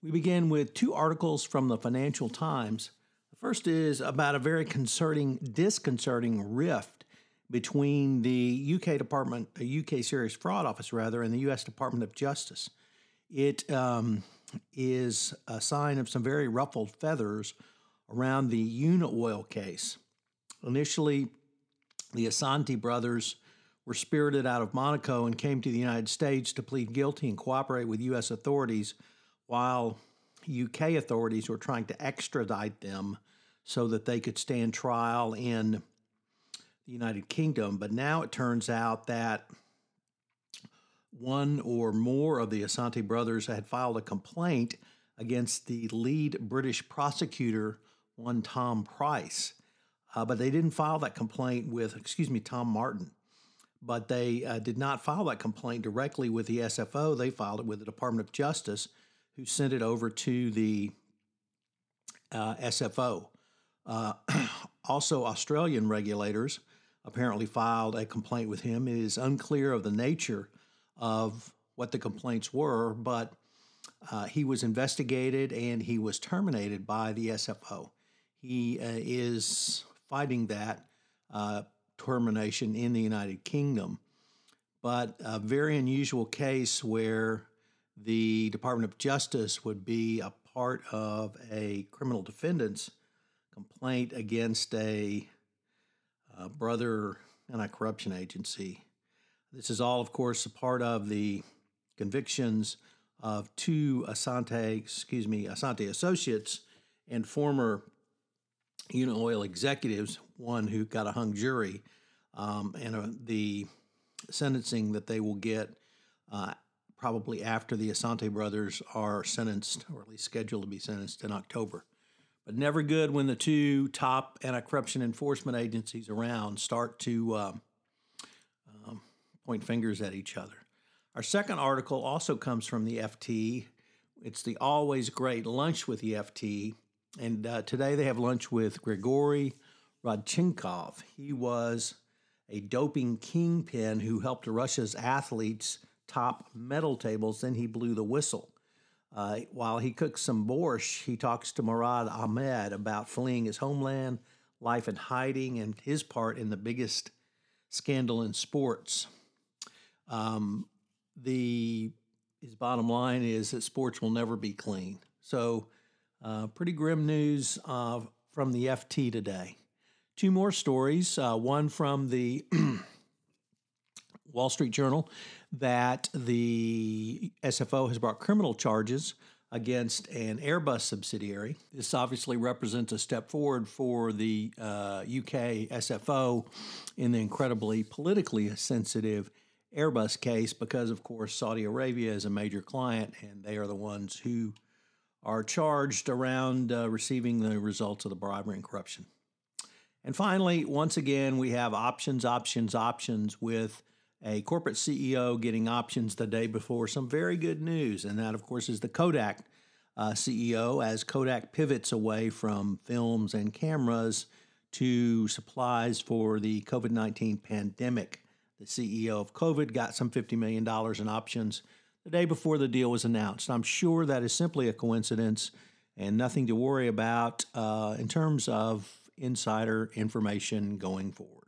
We begin with two articles from the Financial Times. The first is about a very concerning, disconcerting rift between the UK Department, UK Serious Fraud Office rather, and the US Department of Justice. It um, is a sign of some very ruffled feathers around the Unaoil case. Initially, the Assanti brothers were spirited out of Monaco and came to the United States to plead guilty and cooperate with U.S. authorities while UK authorities were trying to extradite them so that they could stand trial in the United Kingdom. But now it turns out that one or more of the Asante brothers had filed a complaint against the lead British prosecutor, one Tom Price. Uh, but they didn't file that complaint with, excuse me, Tom Martin. But they uh, did not file that complaint directly with the SFO. They filed it with the Department of Justice who sent it over to the uh, SFO. Uh, also, Australian regulators apparently filed a complaint with him. It is unclear of the nature of what the complaints were, but uh, he was investigated and he was terminated by the SFO. He uh, is fighting that uh, termination in the United Kingdom, but a very unusual case where the Department of Justice would be a part of a criminal defendant's complaint against a, a brother anti-corruption agency. This is all, of course, a part of the convictions of two Asante, excuse me, Asante associates and former Unaoil executives, one who got a hung jury, um, and uh, the sentencing that they will get uh, probably after the Asante brothers are sentenced, or at least scheduled to be sentenced in October. But never good when the two top anti corruption enforcement agencies around start to um, um, point fingers at each other. Our second article also comes from the FT. It's the always great lunch with the FT. And uh, today they have lunch with Grigory Rodchenkov. He was a doping kingpin who helped Russia's athletes top medal tables. Then he blew the whistle. Uh, while he cooks some borscht, he talks to Murad Ahmed about fleeing his homeland, life in hiding, and his part in the biggest scandal in sports. Um, the his bottom line is that sports will never be clean. So, uh, pretty grim news uh, from the FT today. Two more stories. Uh, one from the Wall Street Journal that the SFO has brought criminal charges against an Airbus subsidiary. This obviously represents a step forward for the uh, UK SFO in the incredibly politically sensitive Airbus case because, of course, Saudi Arabia is a major client and they are the ones who are charged around uh, receiving the results of the bribery and corruption. And finally, once again, we have options, options, options with a corporate CEO getting options the day before some very good news. And that, of course, is the Kodak uh, CEO as Kodak pivots away from films and cameras to supplies for the COVID 19 pandemic. The CEO of COVID got some $50 million in options the day before the deal was announced. I'm sure that is simply a coincidence and nothing to worry about uh, in terms of insider information going forward.